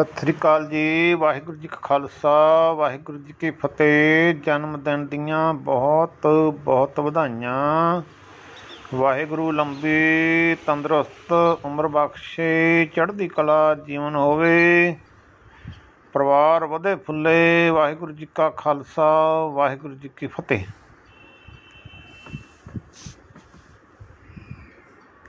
ਸਤਿ ਸ੍ਰੀ ਅਕਾਲ ਜੀ, ਵਾਹਿਗੁਰੂ ਜੀ ਕਾ ਖਾਲਸਾ, ਵਾਹਿਗੁਰੂ ਜੀ ਕੀ ਫਤਿਹ। ਜਨਮ ਦਿਨ ਦੀਆਂ ਬਹੁਤ ਬਹੁਤ ਵਧਾਈਆਂ। ਵਾਹਿਗੁਰੂ ਲੰਬੀ, ਤੰਦਰੁਸਤ, ਉਮਰ ਬਖਸ਼ੇ, ਚੜ੍ਹਦੀ ਕਲਾ ਜੀਵਨ ਹੋਵੇ। ਪਰਿਵਾਰ ਵਧੇ ਫੁੱਲੇ, ਵਾਹਿਗੁਰੂ ਜੀ ਕਾ ਖਾਲਸਾ, ਵਾਹਿਗੁਰੂ ਜੀ ਕੀ ਫਤਿਹ।